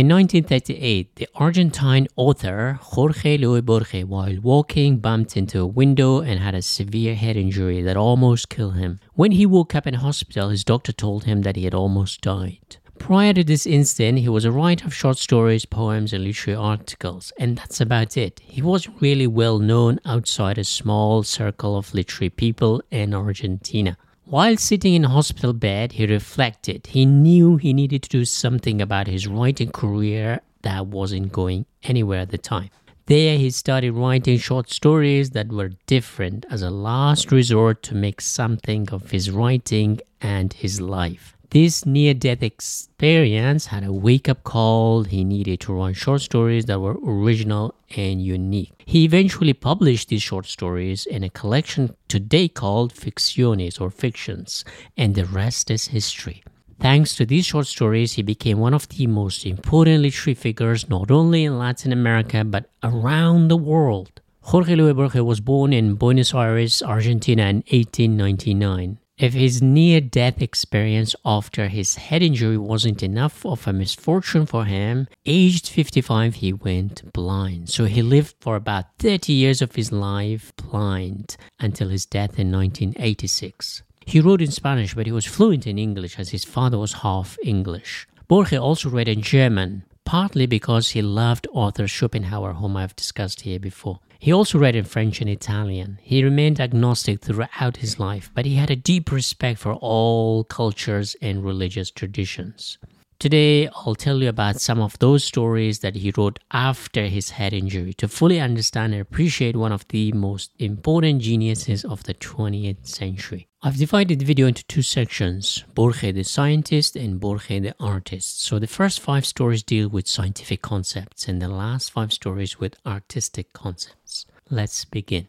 In 1938, the Argentine author Jorge Luis Borges, while walking, bumped into a window and had a severe head injury that almost killed him. When he woke up in hospital, his doctor told him that he had almost died. Prior to this incident, he was a writer of short stories, poems, and literary articles, and that's about it. He wasn't really well known outside a small circle of literary people in Argentina. While sitting in hospital bed, he reflected. He knew he needed to do something about his writing career that wasn't going anywhere at the time. There, he started writing short stories that were different as a last resort to make something of his writing and his life. This near death experience had a wake up call. He needed to write short stories that were original and unique. He eventually published these short stories in a collection today called Ficciones or Fictions, and the rest is history. Thanks to these short stories, he became one of the most important literary figures not only in Latin America but around the world. Jorge Luis Borges was born in Buenos Aires, Argentina in 1899. If his near death experience after his head injury wasn't enough of a misfortune for him, aged 55 he went blind. So he lived for about 30 years of his life blind until his death in 1986. He wrote in Spanish, but he was fluent in English as his father was half English. Borges also read in German, partly because he loved author Schopenhauer, whom I've discussed here before. He also read in French and Italian. He remained agnostic throughout his life, but he had a deep respect for all cultures and religious traditions. Today, I'll tell you about some of those stories that he wrote after his head injury to fully understand and appreciate one of the most important geniuses of the 20th century. I've divided the video into two sections Borges the scientist and Borges the artist. So the first five stories deal with scientific concepts and the last five stories with artistic concepts. Let's begin.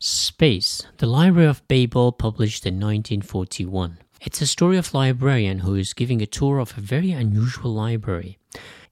Space, the Library of Babel, published in 1941. It's a story of a librarian who is giving a tour of a very unusual library.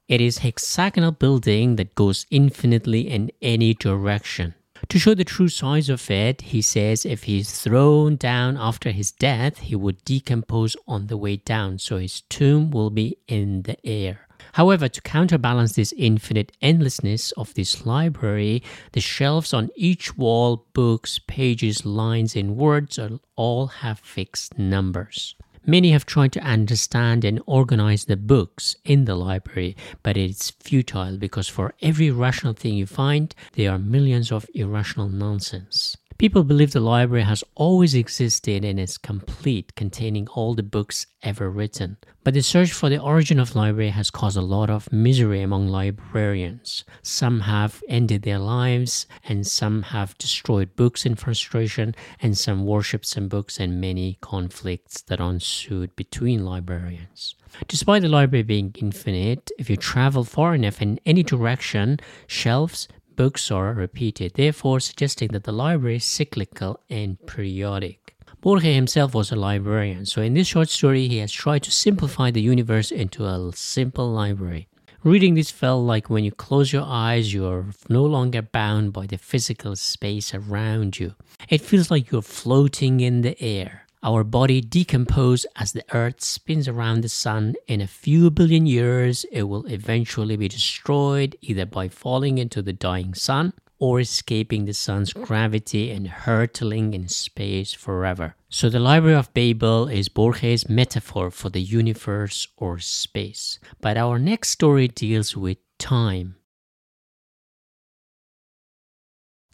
It is hexagonal building that goes infinitely in any direction. To show the true size of it, he says if he's thrown down after his death, he would decompose on the way down, so his tomb will be in the air. However, to counterbalance this infinite endlessness of this library, the shelves on each wall, books, pages, lines, and words all have fixed numbers. Many have tried to understand and organize the books in the library, but it's futile because for every rational thing you find, there are millions of irrational nonsense. People believe the library has always existed and is complete, containing all the books ever written. But the search for the origin of library has caused a lot of misery among librarians. Some have ended their lives, and some have destroyed books in frustration, and some worship some books, and many conflicts that ensued between librarians. Despite the library being infinite, if you travel far enough in any direction, shelves, books are repeated, therefore suggesting that the library is cyclical and periodic. Borges himself was a librarian, so in this short story, he has tried to simplify the universe into a simple library. Reading this felt like when you close your eyes, you're no longer bound by the physical space around you. It feels like you're floating in the air. Our body decomposes as the earth spins around the sun. In a few billion years, it will eventually be destroyed either by falling into the dying sun or escaping the sun's gravity and hurtling in space forever. So, the Library of Babel is Borges' metaphor for the universe or space. But our next story deals with time.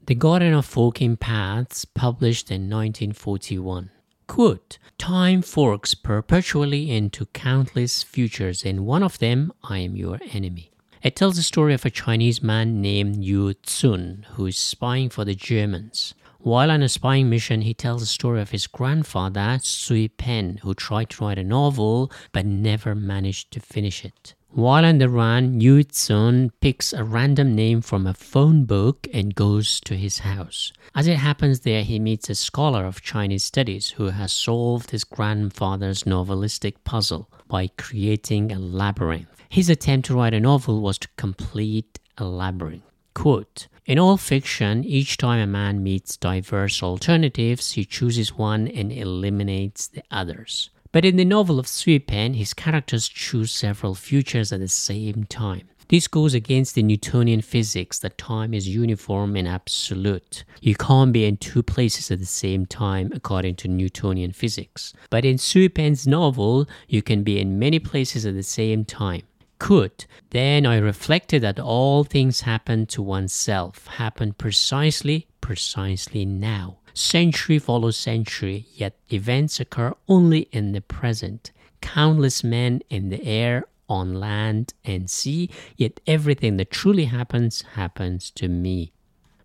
The Garden of Forking Paths, published in 1941. Quote, Time forks perpetually into countless futures, and one of them, I am your enemy. It tells the story of a Chinese man named Yu Tsun who is spying for the Germans. While on a spying mission, he tells the story of his grandfather, Sui Pen, who tried to write a novel but never managed to finish it. While on the run, Yu Tsun picks a random name from a phone book and goes to his house. As it happens, there he meets a scholar of Chinese studies who has solved his grandfather's novelistic puzzle by creating a labyrinth. His attempt to write a novel was to complete a labyrinth. Quote, in all fiction, each time a man meets diverse alternatives, he chooses one and eliminates the others. But in the novel of Sui Pen, his characters choose several futures at the same time. This goes against the Newtonian physics that time is uniform and absolute. You can't be in two places at the same time according to Newtonian physics. But in Sui Pen's novel, you can be in many places at the same time. Could, then I reflected that all things happen to oneself, happen precisely, precisely now. Century follows century, yet events occur only in the present. Countless men in the air on land and sea, yet everything that truly happens happens to me.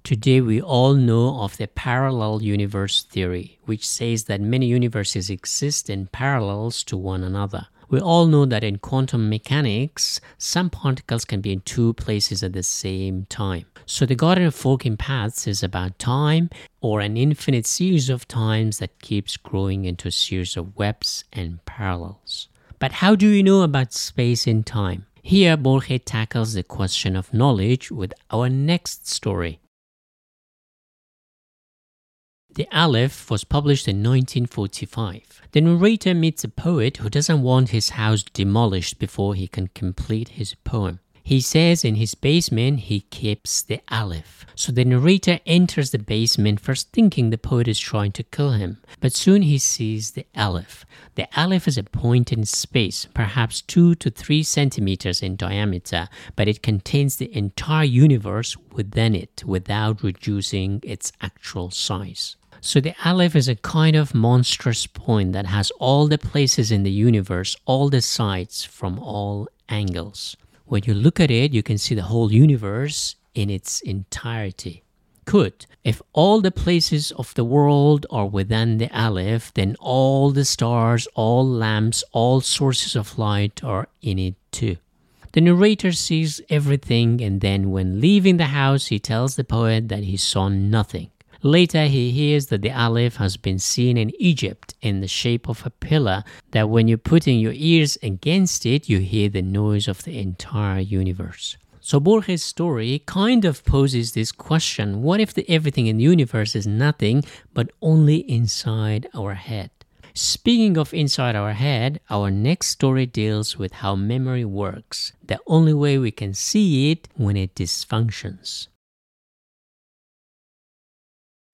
Today, we all know of the parallel universe theory, which says that many universes exist in parallels to one another. We all know that in quantum mechanics, some particles can be in two places at the same time. So, the Garden of Forking Paths is about time or an infinite series of times that keeps growing into a series of webs and parallels. But how do we know about space and time? Here, Borges tackles the question of knowledge with our next story. The Aleph was published in 1945. The narrator meets a poet who doesn't want his house demolished before he can complete his poem. He says in his basement he keeps the Aleph. So the narrator enters the basement first thinking the poet is trying to kill him, but soon he sees the Aleph. The Aleph is a point in space, perhaps 2 to 3 centimeters in diameter, but it contains the entire universe within it without reducing its actual size. So the Aleph is a kind of monstrous point that has all the places in the universe, all the sides from all angles. When you look at it, you can see the whole universe in its entirety. Could. If all the places of the world are within the Aleph, then all the stars, all lamps, all sources of light are in it too. The narrator sees everything, and then when leaving the house, he tells the poet that he saw nothing. Later, he hears that the Aleph has been seen in Egypt in the shape of a pillar, that when you're putting your ears against it, you hear the noise of the entire universe. So Borges' story kind of poses this question what if the everything in the universe is nothing but only inside our head? Speaking of inside our head, our next story deals with how memory works, the only way we can see it when it dysfunctions.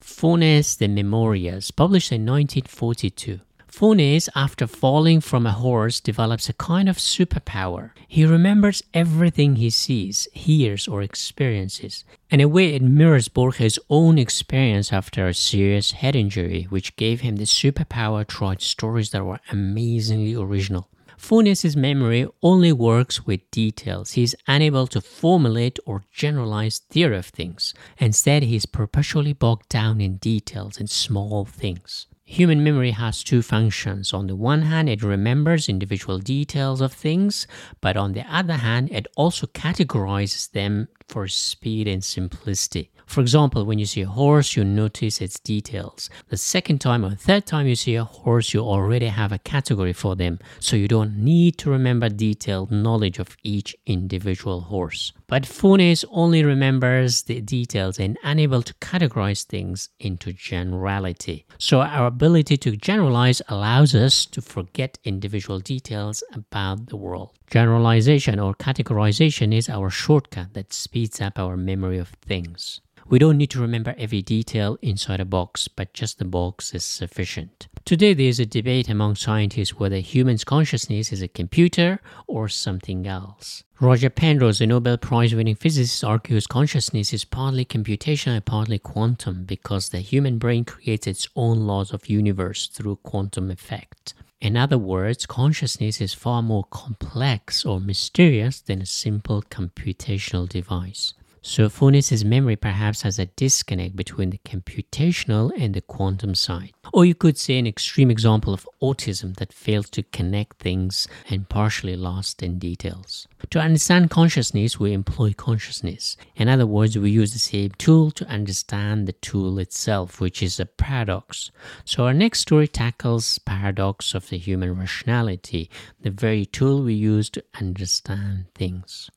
Funes the Memorious, published in 1942. Funes, after falling from a horse, develops a kind of superpower. He remembers everything he sees, hears, or experiences. In a way, it mirrors Borges' own experience after a serious head injury, which gave him the superpower to write stories that were amazingly original. Funes' memory only works with details. He is unable to formulate or generalize theory of things. Instead, he is perpetually bogged down in details and small things. Human memory has two functions. On the one hand, it remembers individual details of things, but on the other hand, it also categorizes them for speed and simplicity. For example, when you see a horse, you notice its details. The second time or third time you see a horse, you already have a category for them, so you don't need to remember detailed knowledge of each individual horse. But Funes only remembers the details and unable to categorize things into generality. So our ability to generalize allows us to forget individual details about the world. Generalization or categorization is our shortcut that speeds up our memory of things. We don't need to remember every detail inside a box, but just the box is sufficient. Today, there is a debate among scientists whether human's consciousness is a computer or something else. Roger Penrose, a Nobel Prize winning physicist, argues consciousness is partly computational and partly quantum because the human brain creates its own laws of universe through quantum effect. In other words, consciousness is far more complex or mysterious than a simple computational device. So Funes' memory perhaps has a disconnect between the computational and the quantum side. Or you could say an extreme example of autism that fails to connect things and partially lost in details. To understand consciousness, we employ consciousness. In other words, we use the same tool to understand the tool itself, which is a paradox. So our next story tackles paradox of the human rationality, the very tool we use to understand things.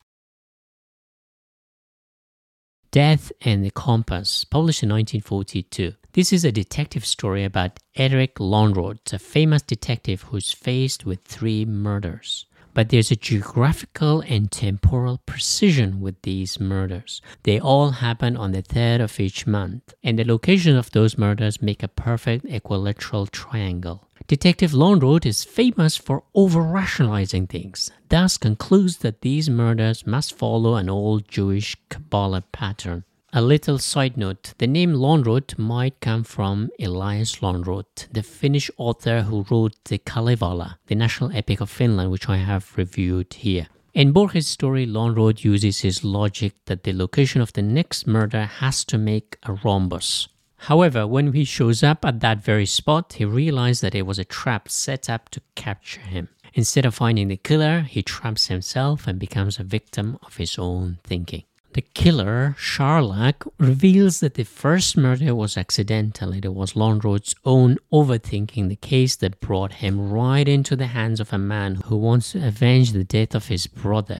Death and the Compass, published in 1942. This is a detective story about Erik Lönnrot, a famous detective who's faced with three murders. But there's a geographical and temporal precision with these murders. They all happen on the third of each month, and the location of those murders make a perfect equilateral triangle. Detective Lönnrot is famous for over rationalizing things, thus concludes that these murders must follow an old Jewish Kabbalah pattern. A little side note the name Lönnrot might come from Elias Lönnrot, the Finnish author who wrote the Kalevala, the national epic of Finland, which I have reviewed here. In Borges' story, Lönnrot uses his logic that the location of the next murder has to make a rhombus. However, when he shows up at that very spot, he realizes that it was a trap set up to capture him. Instead of finding the killer, he traps himself and becomes a victim of his own thinking. The killer, Scharlach, reveals that the first murder was accidental. It was Lönnrot's own overthinking the case that brought him right into the hands of a man who wants to avenge the death of his brother.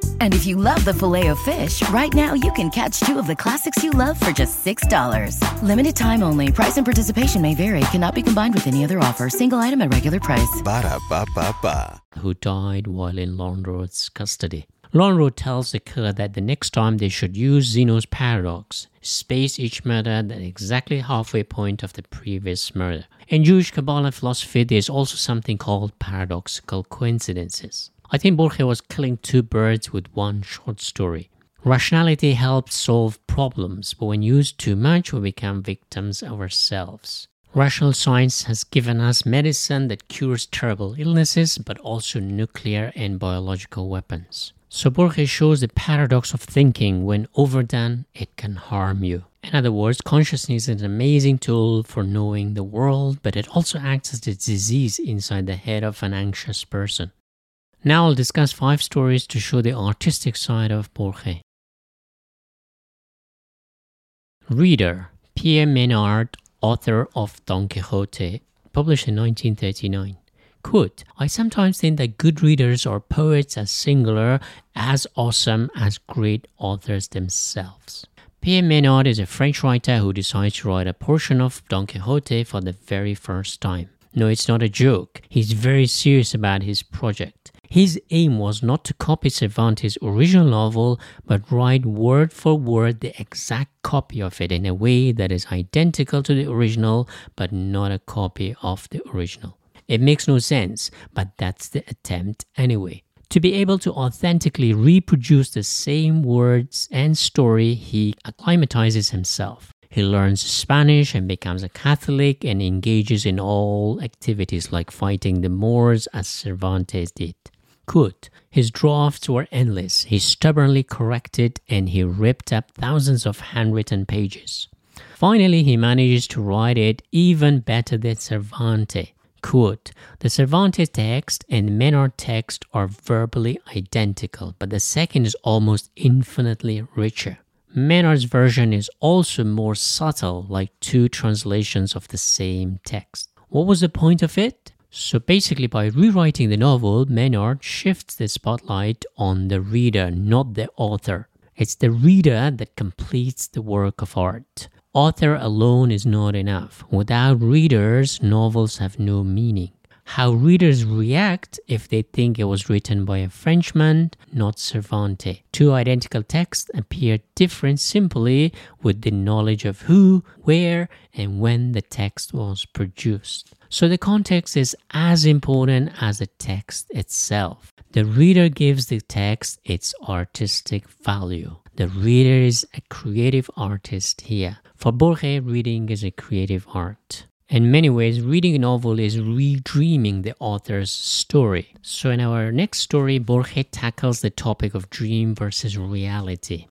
And if you love the filet of fish, right now you can catch two of the classics you love for just $6. Limited time only. Price and participation may vary. Cannot be combined with any other offer. Single item at regular price. Ba da ba ba ba. Who died while in Lönnrot's custody. Lönnrot tells the killer that the next time they should use Zeno's paradox, space each murder at exactly halfway point of the previous murder. In Jewish Kabbalah philosophy, there is also something called paradoxical coincidences. I think Borges was killing two birds with one short story. Rationality helps solve problems, but when used too much, we become victims ourselves. Rational science has given us medicine that cures terrible illnesses, but also nuclear and biological weapons. So Borges shows the paradox of thinking when overdone, it can harm you. In other words, consciousness is an amazing tool for knowing the world, but it also acts as a disease inside the head of an anxious person. Now I'll discuss five stories to show the artistic side of Borges. Reader Pierre Menard, author of Don Quixote, published in 1939. Quote, I sometimes think that good readers are poets as singular, as awesome as great authors themselves. Pierre Menard is a French writer who decides to write a portion of Don Quixote for the very first time. No, it's not a joke. He's very serious about his project. His aim was not to copy Cervantes' original novel, but write word for word the exact copy of it in a way that is identical to the original, but not a copy of the original. It makes no sense, but that's the attempt anyway. To be able to authentically reproduce the same words and story, he acclimatizes himself. He learns Spanish and becomes a Catholic and engages in all activities like fighting the Moors as Cervantes did could. His drafts were endless. He stubbornly corrected and he ripped up thousands of handwritten pages. Finally, he manages to write it even better than Cervantes. Quote, the Cervantes text and Menard text are verbally identical, but the second is almost infinitely richer. Menard's version is also more subtle, like two translations of the same text. What was the point of it? So basically, by rewriting the novel, Menard shifts the spotlight on the reader, not the author. It's the reader that completes the work of art. Author alone is not enough. Without readers, novels have no meaning. How readers react if they think it was written by a Frenchman, not Cervantes. Two identical texts appear different simply with the knowledge of who, where, and when the text was produced. So the context is as important as the text itself. The reader gives the text its artistic value. The reader is a creative artist here. For Borges, reading is a creative art. In many ways, reading a novel is redreaming the author's story. So, in our next story, Borges tackles the topic of dream versus reality.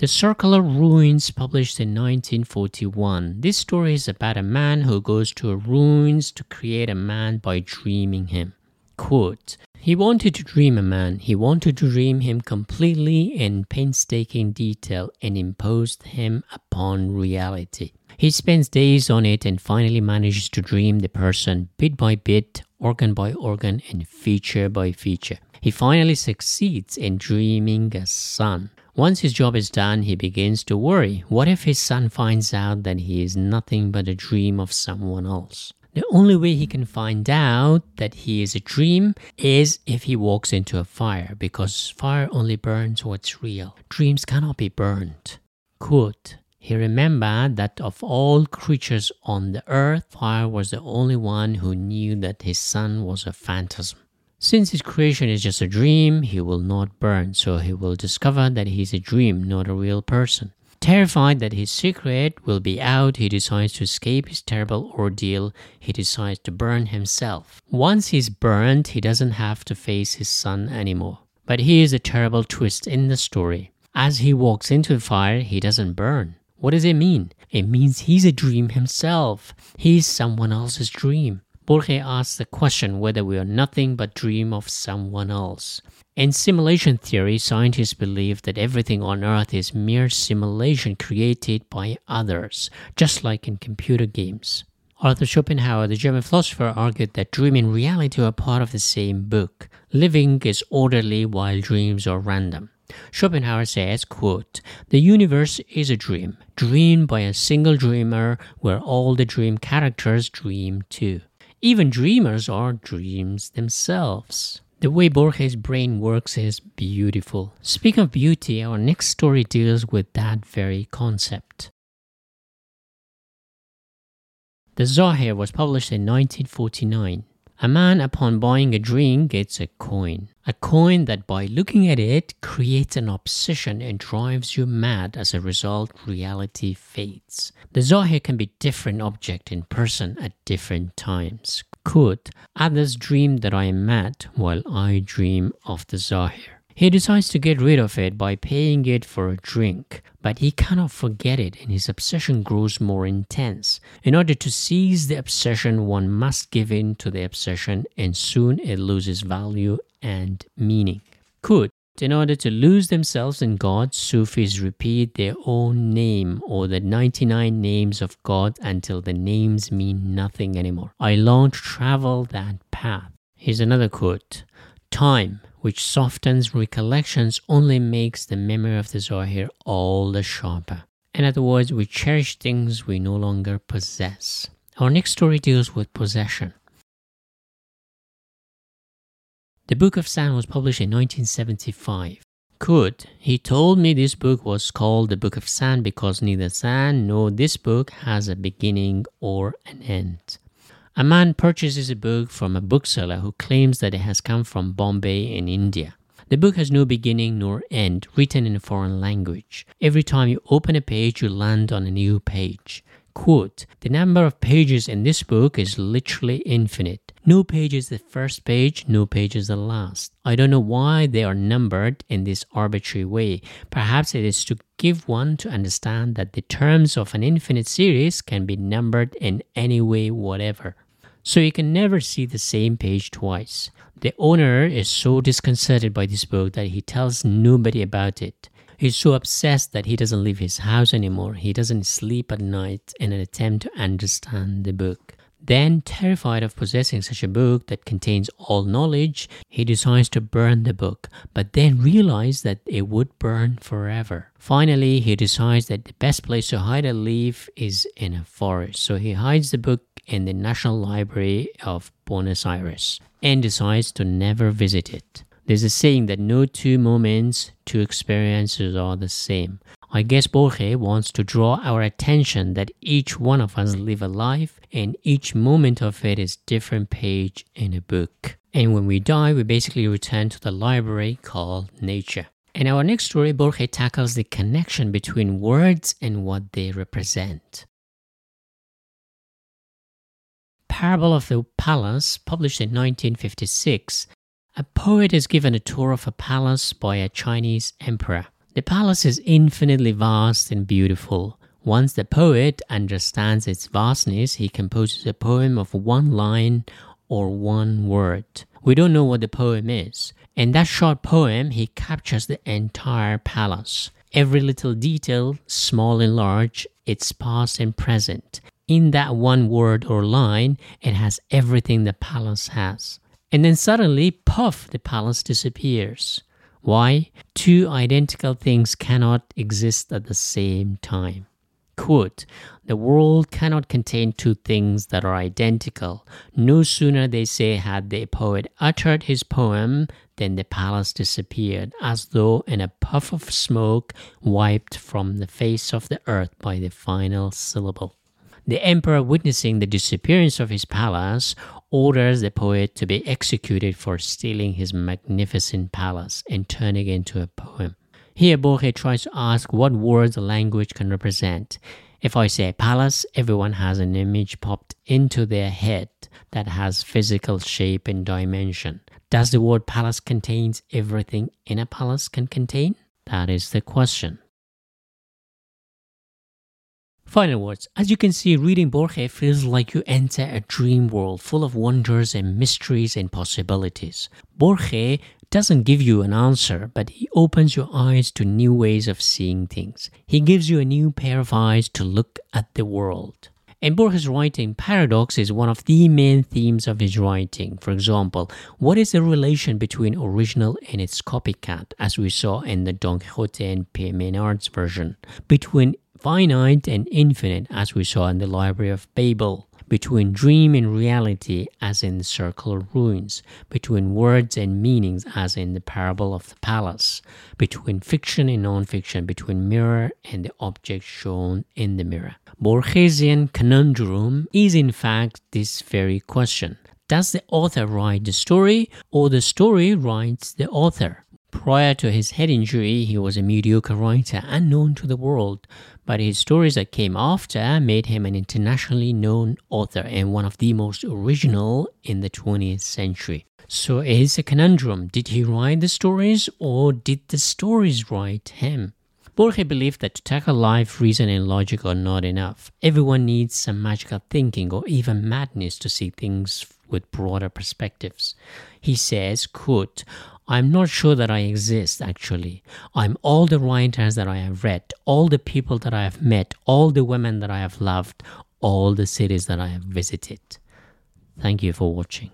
The Circular Ruins, published in 1941. This story is about a man who goes to ruins to create a man by dreaming him. Quote, He wanted to dream a man. He wanted to dream him completely in painstaking detail and imposed him upon reality. He spends days on it and finally manages to dream the person bit by bit, organ by organ, and feature by feature. He finally succeeds in dreaming a son. Once his job is done, he begins to worry. What if his son finds out that he is nothing but a dream of someone else? The only way he can find out that he is a dream is if he walks into a fire, because fire only burns what's real. Dreams cannot be burned. Quote, he remembered that of all creatures on the earth, fire was the only one who knew that his son was a phantasm. Since his creation is just a dream, he will not burn, so he will discover that he is a dream, not a real person. Terrified that his secret will be out, he decides to escape his terrible ordeal. He decides to burn himself. Once he's burned, he doesn't have to face his son anymore. But here's a terrible twist in the story. As he walks into the fire, he doesn't burn. What does it mean? It means he's a dream himself. He's someone else's dream. Borges asks the question whether we are nothing but dream of someone else. In simulation theory, scientists believe that everything on earth is mere simulation created by others, just like in computer games. Arthur Schopenhauer, the German philosopher, argued that dream and reality are part of the same book. Living is orderly while dreams are random. Schopenhauer says, quote, The universe is a dream, dreamed by a single dreamer where all the dream characters dream too. Even dreamers are dreams themselves. The way Borges' brain works is beautiful. Speaking of beauty, our next story deals with that very concept. The Zahir was published in 1949. A man, upon buying a drink, gets a coin. A coin that, by looking at it, creates an obsession and drives you mad. As a result, reality fades. The Zahir can be different object in person at different times. Could others dream that I am mad while I dream of the Zahir? He decides to get rid of it by paying it for a drink, but he cannot forget it and his obsession grows more intense. In order to seize the obsession, one must give in to the obsession and soon it loses value and meaning. Could in order to lose themselves in God, Sufis repeat their own name or the 99 names of God until the names mean nothing anymore. I long to travel that path. Here's another quote Time which softens recollections, only makes the memory of the Zahir all the sharper. In other words, we cherish things we no longer possess. Our next story deals with possession. The Book of Sand was published in 1975. Could he told me this book was called the Book of Sand because neither sand nor this book has a beginning or an end. A man purchases a book from a bookseller who claims that it has come from Bombay in India. The book has no beginning nor end, written in a foreign language. Every time you open a page, you land on a new page. Quote, the number of pages in this book is literally infinite. No page is the first page, no page is the last. I don't know why they are numbered in this arbitrary way. Perhaps it is to give one to understand that the terms of an infinite series can be numbered in any way whatever. So you can never see the same page twice. The owner is so disconcerted by this book that he tells nobody about it. He's so obsessed that he doesn't leave his house anymore. He doesn't sleep at night in an attempt to understand the book. Then, terrified of possessing such a book that contains all knowledge, he decides to burn the book, but then realizes that it would burn forever. Finally, he decides that the best place to hide a leaf is in a forest, so he hides the book in the National Library of Buenos Aires and decides to never visit it. There's a saying that no two moments, two experiences are the same. I guess Borges wants to draw our attention that each one of us live a life and each moment of it is different page in a book. And when we die, we basically return to the library called nature. In our next story, Borges tackles the connection between words and what they represent. Parable of the Palace, published in 1956, a poet is given a tour of a palace by a Chinese emperor. The palace is infinitely vast and beautiful. Once the poet understands its vastness, he composes a poem of one line or one word. We don't know what the poem is. In that short poem, he captures the entire palace. Every little detail, small and large, its past and present. In that one word or line, it has everything the palace has. And then suddenly, puff, the palace disappears. Why? Two identical things cannot exist at the same time. Quote, the world cannot contain two things that are identical. No sooner, they say, had the poet uttered his poem than the palace disappeared, as though in a puff of smoke wiped from the face of the earth by the final syllable. The emperor, witnessing the disappearance of his palace, orders the poet to be executed for stealing his magnificent palace and turning it into a poem. Here, Borges tries to ask what words language can represent. If I say palace, everyone has an image popped into their head that has physical shape and dimension. Does the word palace contains everything in a palace can contain? That is the question. Final words. As you can see, reading Borges feels like you enter a dream world full of wonders and mysteries and possibilities. Borges doesn't give you an answer, but he opens your eyes to new ways of seeing things. He gives you a new pair of eyes to look at the world. In Borges' writing, paradox is one of the main themes of his writing. For example, what is the relation between original and its copycat, as we saw in the Don Quixote and Pierre Menard's version? Between finite and infinite, as we saw in the Library of Babel, between dream and reality, as in the circular ruins, between words and meanings, as in the parable of the palace, between fiction and non-fiction, between mirror and the object shown in the mirror. Borgesian conundrum is in fact this very question. Does the author write the story or the story writes the author? Prior to his head injury, he was a mediocre writer unknown to the world, but his stories that came after made him an internationally known author and one of the most original in the 20th century. So it is a conundrum. Did he write the stories or did the stories write him? Borges believed that to tackle life, reason and logic are not enough. Everyone needs some magical thinking or even madness to see things with broader perspectives. He says, quote, I'm not sure that I exist actually. I'm all the writers that I have read, all the people that I have met, all the women that I have loved, all the cities that I have visited. Thank you for watching.